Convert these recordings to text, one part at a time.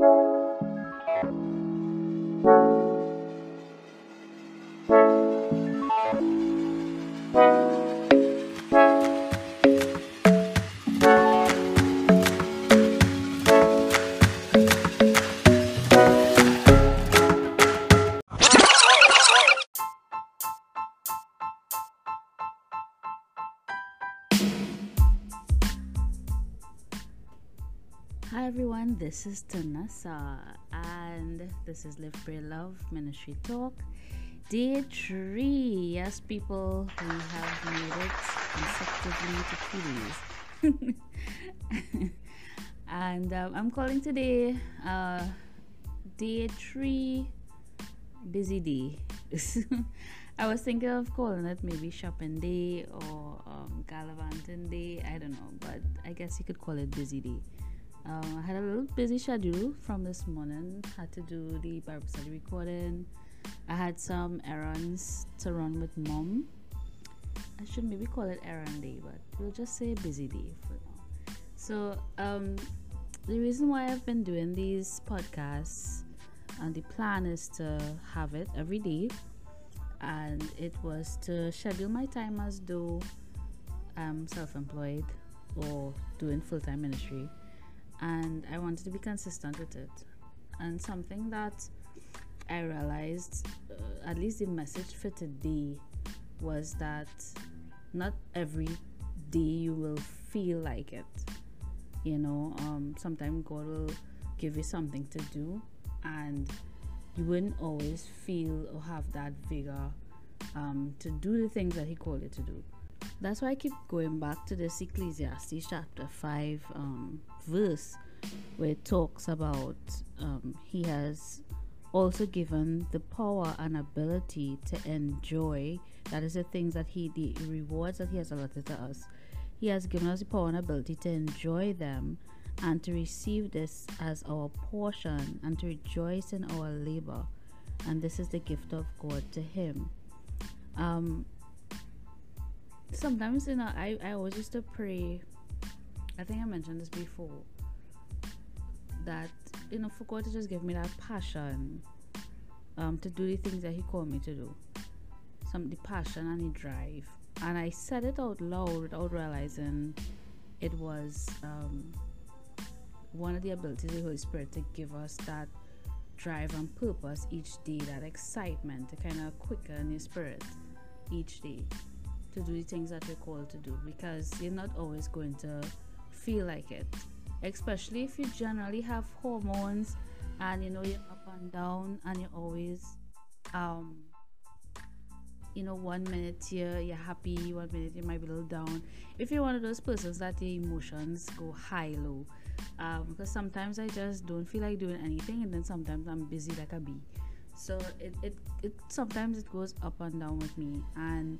Hi this is Tanasa and this is Live Pray Love Ministry Talk. Day three. Yes, people, we have made it consecutively to two days. and um, I'm calling today uh, day three busy day. I was thinking of calling it maybe shopping day or um, gallivanting day. I don't know, but I guess you could call it busy day. Um, I had a little busy schedule from this morning. Had to do the Bible study recording. I had some errands to run with mom. I should maybe call it errand day, but we'll just say busy day for now. So, um, the reason why I've been doing these podcasts and the plan is to have it every day, and it was to schedule my time as though I'm self employed or doing full time ministry and I wanted to be consistent with it. And something that I realized, uh, at least the message for today, was that not every day you will feel like it. You know, um, sometimes God will give you something to do, and you wouldn't always feel or have that vigor um, to do the things that He called you to do. That's why I keep going back to this Ecclesiastes chapter 5 um, verse where it talks about um, he has also given the power and ability to enjoy. That is the things that he the rewards that he has allotted to us. He has given us the power and ability to enjoy them and to receive this as our portion and to rejoice in our labor. And this is the gift of god to him. Um sometimes you know i i always used to pray i think i mentioned this before that you know for God to just give me that passion um, to do the things that He called me to do. Some the passion and the drive. And I said it out loud without realizing it was um, one of the abilities of the Holy Spirit to give us that drive and purpose each day, that excitement to kind of quicken your spirit each day to do the things that you're called to do because you're not always going to feel like it. Especially if you generally have hormones and you know you're up and down and you're always um you know one minute you're, you're happy one minute you might be a little down. If you're one of those persons that the emotions go high low um, because sometimes i just don't feel like doing anything and then sometimes i'm busy like a bee. So it, it, it sometimes it goes up and down with me and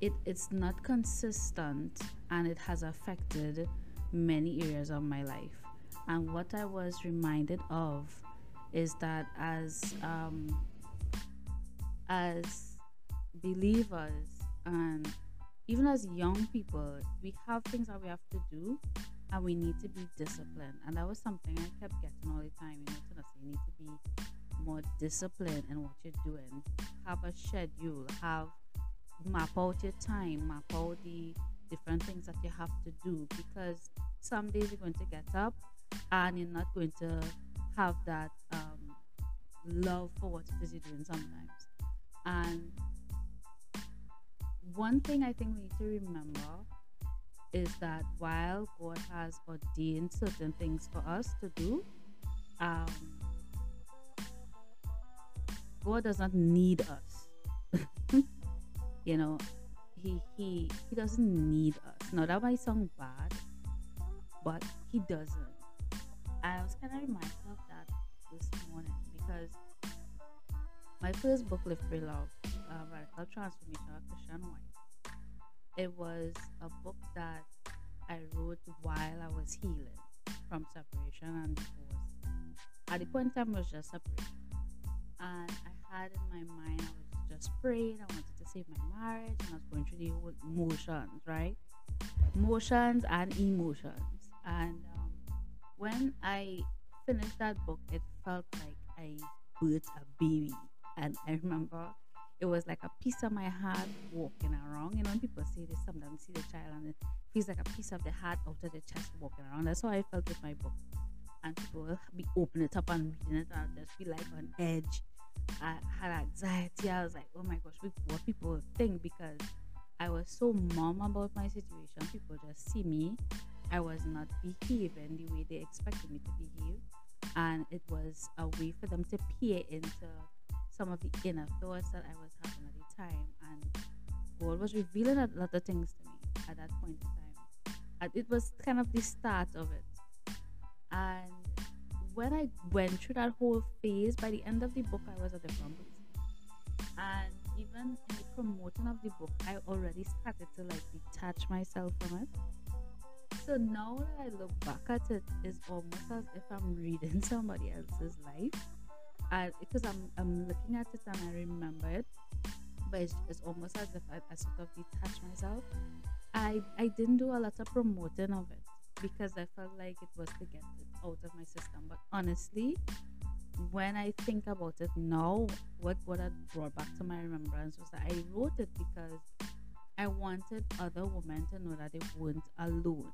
it, it's not consistent and it has affected many areas of my life. And what I was reminded of is that as um, as believers and even as young people, we have things that we have to do and we need to be disciplined. And that was something I kept getting all the time. You know, you need to be more disciplined in what you're doing. Have a schedule, have map out your time, map out the different things that you have to do because some days you're going to get up and you're not going to have that um, love for what it is you're doing sometimes. And one thing I think we need to remember is that while God has ordained certain things for us to do, um, God does not need us. you know, he he he doesn't need us. Now that might sound bad, but he doesn't. I was kind of reminded of that this morning because my first book, Live Pray Love, uh, Radical Transformation of Christian Wife, it was a book that I wrote while I was healing from separation and divorce. At the point in time, it was just separation. And I had in my mind, I was just I wanted to save my marriage and I was going through the whole motions, right? Motions and emotions. And um, when I finished that book, it felt like I birthed a baby. And I remember it was like a piece of my heart walking around. You know, people say this, sometimes see the child and it feels like a piece of the heart out of the chest walking around. That's how I felt with my book. And people will be opening it up and reading it and just feel like on edge. I had anxiety. I was like, oh my gosh, what people think because I was so mum about my situation. People just see me. I was not behaving the way they expected me to behave. And it was a way for them to peer into some of the inner thoughts that I was having at the time. And God was revealing a lot of things to me at that point in time. And it was kind of the start of it. And when I went through that whole phase, by the end of the book, I was at the place. And even in the promoting of the book, I already started to like detach myself from it. So now that I look back at it, it's almost as if I'm reading somebody else's life I, because I'm I'm looking at it and I remember it, but it's, it's almost as if I, I sort of detach myself. I I didn't do a lot of promoting of it because I felt like it was to get it out of my system. But honestly, when I think about it now, what what had brought back to my remembrance was that I wrote it because I wanted other women to know that they weren't alone.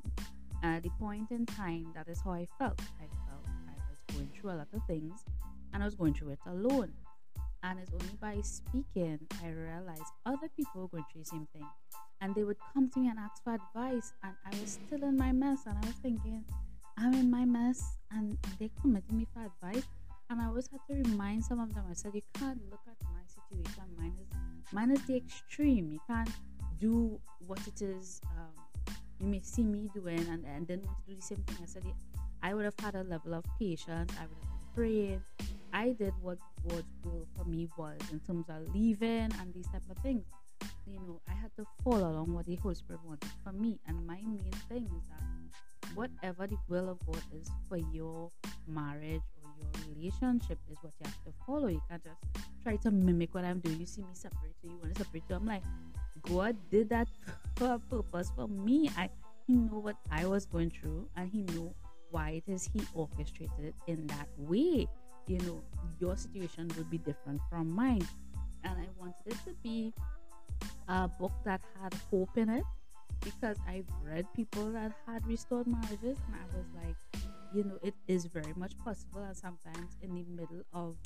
And at the point in time, that is how I felt. I felt I was going through a lot of things and I was going through it alone. And it's only by speaking I realized other people were going through the same thing. And they would come to me and ask for advice, and I was still in my mess, and I was thinking, I'm in my mess, and they come to me for advice. And I always had to remind some of them. I said, you can't look at my situation. Mine is mine is the extreme. You can't do what it is um, you may see me doing, and, and then want to do the same thing. I said, I would have had a level of patience. I would have praying. I did what God's will for me was in terms of leaving and these type of things. You know, I had to follow along what the Holy Spirit wanted for me. And my main thing is that whatever the will of God is for your marriage or your relationship is what you have to follow. You can't just try to mimic what I'm doing. You see me separate, so you want to separate. So I'm like, God did that for a purpose for me. I He knew what I was going through, and He knew why it is He orchestrated it in that way you know your situation would be different from mine and i wanted it to be a book that had hope in it because i've read people that had restored marriages and i was like you know it is very much possible and sometimes in the middle of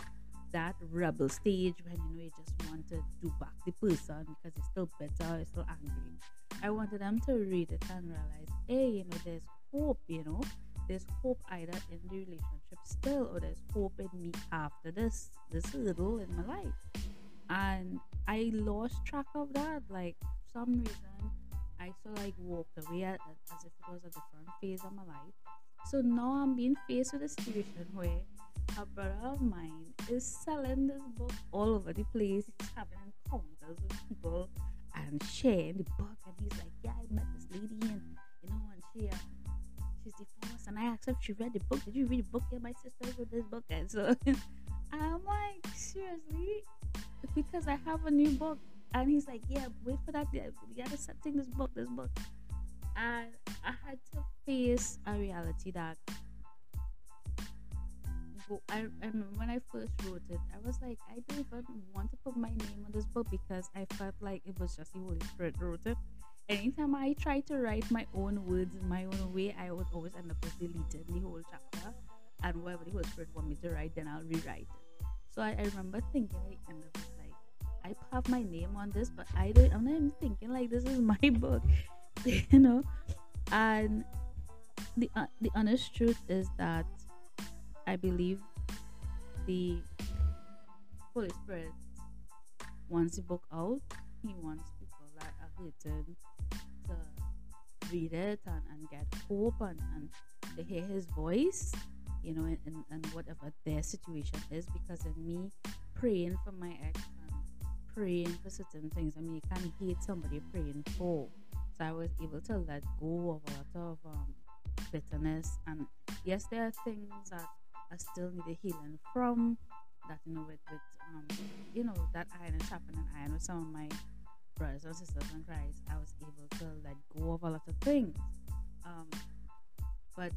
that rebel stage when you know you just want to do back the person because it's still bitter, it's still angry. I wanted them to read it and realize, hey, you know, there's hope, you know, there's hope either in the relationship still or there's hope in me after this this little in my life and i lost track of that like some reason i sort of like walked away as if it was a different phase of my life so now i'm being faced with a situation where a brother of mine is selling this book all over the place he's having encounters with people and sharing the book and he's like yeah i met this lady and you know and she um, she's divorced and I asked if she read the book. Did you read the book? Yeah, my sister read this book. And so I'm like, seriously? Because I have a new book. And he's like, yeah, wait for that. We gotta take this book, this book. And I had to face a reality that I, I remember when I first wrote it, I was like, I don't even want to put my name on this book because I felt like it was just the Holy Spirit wrote it anytime I try to write my own words in my own way, I would always end up with deleting the whole chapter. And whatever the Holy Spirit want me to write, then I'll rewrite it. So I, I remember thinking like, was like, I have my name on this, but I don't. I'm not even thinking like this is my book, you know. And the uh, the honest truth is that I believe the Holy Spirit wants the book out. He wants people that are written to read it and, and get hope and, and to hear his voice, you know, and, and whatever their situation is. Because of me praying for my ex and praying for certain things, I mean, you can't hate somebody praying for. So I was able to let go of a lot of um, bitterness. And yes, there are things that I still need a healing from. That you know, with, with um, you know, that iron is happening. I know some of my brothers and sisters in Christ, I was able to let go of a lot of things. Um, but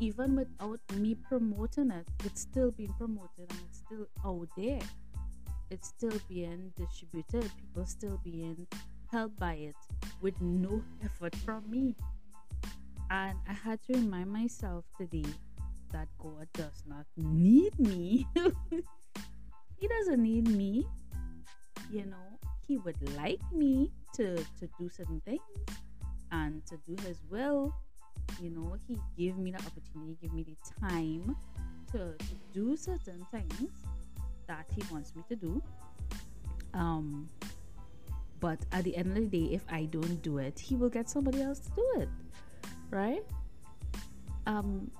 even without me promoting it, it's still being promoted and it's still out there. It's still being distributed. People still being helped by it with no effort from me. And I had to remind myself today that God does not need me. he doesn't need me. You know, He would like me to, to do certain things and to do His will you know he gave me the opportunity give me the time to, to do certain things that he wants me to do. Um but at the end of the day if i don't do it he will get somebody else to do it right? Um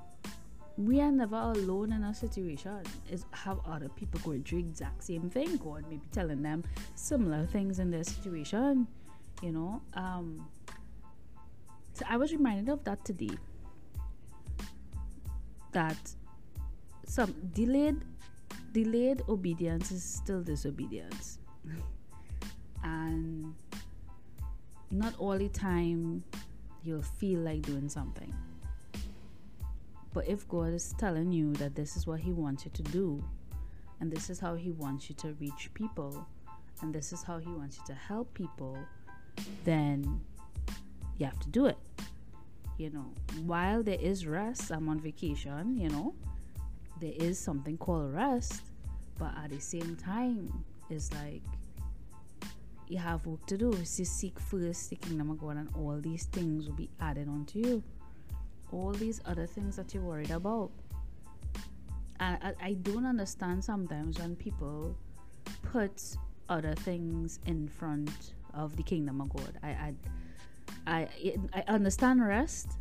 we are never alone in a situation. Is have other people going through exact same thing? God maybe telling them similar things in their situation you know? Um so I was reminded of that today. That some delayed delayed obedience is still disobedience. and not all the time you'll feel like doing something. But if God is telling you that this is what He wants you to do, and this is how He wants you to reach people, and this is how He wants you to help people, then you have to do it. You know, while there is rest, I'm on vacation, you know, there is something called rest, but at the same time, it's like you have work to do. It's just seek first the kingdom of God, and all these things will be added onto you. All these other things that you're worried about. I, I, I don't understand sometimes when people put other things in front of the kingdom of God. I, I I I understand rest.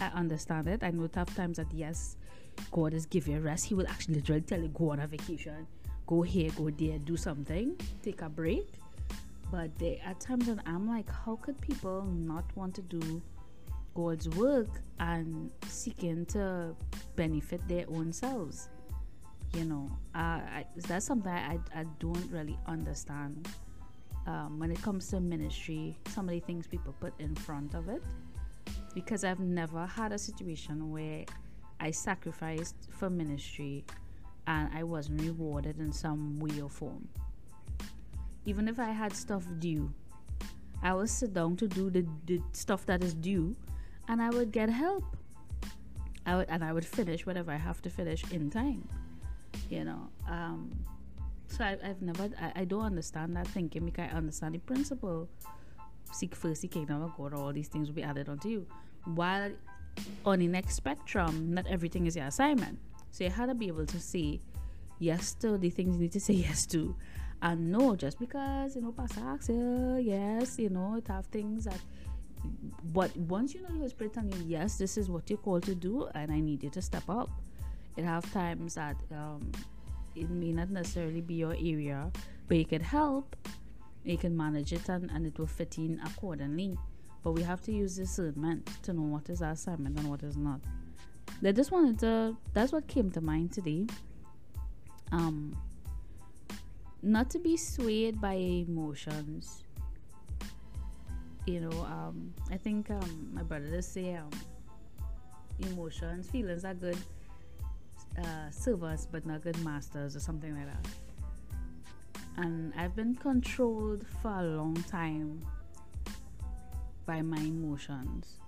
I understand it. I know tough times that yes, God is giving rest. He will actually literally tell you go on a vacation, go here, go there, do something, take a break. But there are times when I'm like, how could people not want to do God's work and seeking to benefit their own selves? You know, uh, I, that's something I, I don't really understand um, when it comes to ministry, some of the things people put in front of it. Because I've never had a situation where I sacrificed for ministry and I wasn't rewarded in some way or form. Even if I had stuff due, I would sit down to do the, the stuff that is due and I would get help. I would and I would finish whatever I have to finish in time. You know, um, so I, have never, I, I don't understand that thinking because I understand the principle. Seek first the kingdom of God, all these things will be added unto you. While on the next spectrum, not everything is your assignment. So you had to be able to say yes to the things you need to say yes to. And no, just because, you know, Pastor asks yes, you know, it have things that but once you know the Holy Spirit telling you, yes, this is what you're called to do, and I need you to step up. It have times that um, it may not necessarily be your area, but you could help, you can manage it, and, and it will fit in accordingly. But we have to use discernment to know what is our assignment and what is not. I just wanted to, that's what came to mind today. Um, not to be swayed by emotions. You know, um, I think um, my brother say um, emotions, feelings are good uh, servers but not good masters or something like that. And I've been controlled for a long time by my emotions.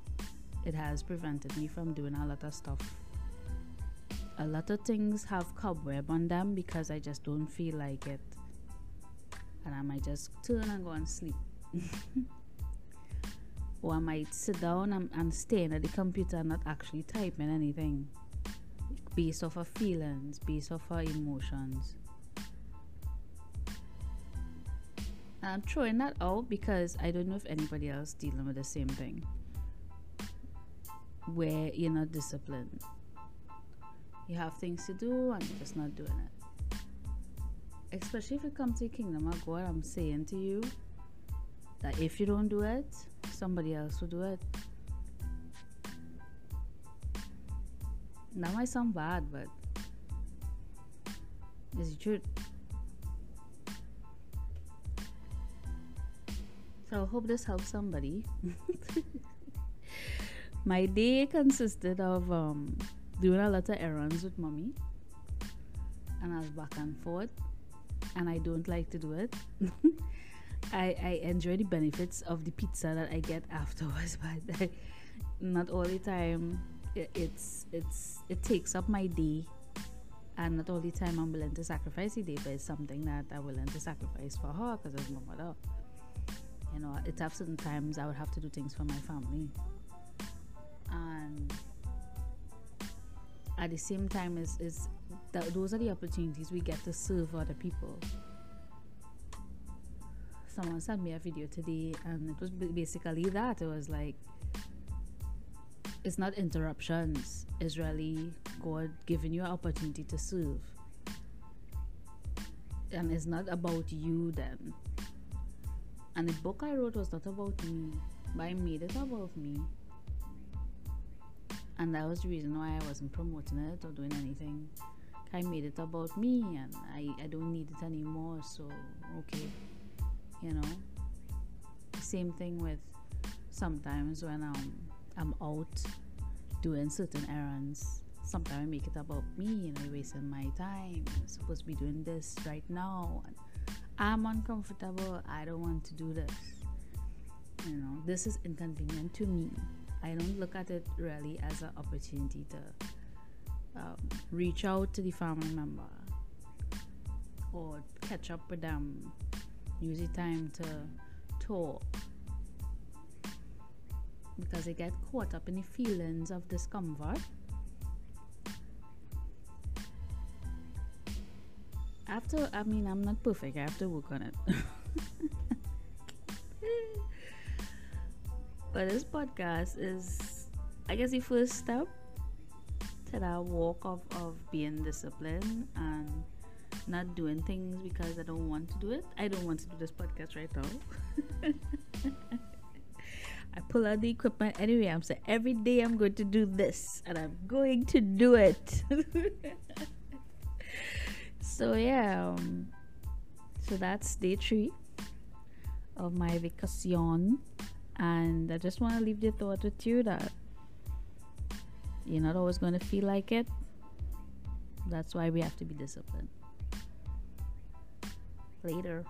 It has prevented me from doing a lot of stuff. A lot of things have cobweb on them because I just don't feel like it. And I might just turn and go and sleep. or I might sit down and, and stay at the computer and not actually typing anything based off our feelings, based off our emotions. I'm throwing that out because I don't know if anybody else dealing with the same thing. Where you're not disciplined. You have things to do and you're just not doing it. Especially if it comes to the kingdom of God, I'm saying to you that if you don't do it, somebody else will do it. That might sound bad, but it's the truth. So I hope this helps somebody. My day consisted of um, doing a lot of errands with mommy, and I was back and forth, and I don't like to do it. I, I enjoy the benefits of the pizza that I get afterwards, but I, not all the time. It, it's it's it takes up my day, and not all the time I'm willing to sacrifice the day, but it's something that I'm willing to sacrifice for her because it's my mother. You know, it's have certain times I would have to do things for my family, and at the same time, is is those are the opportunities we get to serve other people. Someone sent me a video today and it was basically that. It was like it's not interruptions. It's really god giving you an opportunity to serve. And it's not about you then and the book i wrote was not about me but i made it about me. And that was the reason why i wasn't promoting it or doing anything. I made it about me and i, I don't need it anymore so okay. You know? Same thing with sometimes when I'm I'm out doing certain errands. Sometimes I make it about me you know wasting my time. I'm supposed to be doing this right now. I'm uncomfortable. I don't want to do this. You know this is inconvenient to me. I don't look at it really as an opportunity to um, reach out to the family member or catch up with them. Use the time to talk because they get caught up in the feelings of discomfort. After, I mean, I'm not perfect, I have to work on it. but this podcast is, I guess, the first step to that walk of, of being disciplined and not doing things because I don't want to do it. I don't want to do this podcast right now. Pull out the equipment anyway. I'm saying every day I'm going to do this and I'm going to do it. so yeah, um, so that's day three of my vacation, and I just want to leave the thought with you that you're not always going to feel like it. That's why we have to be disciplined later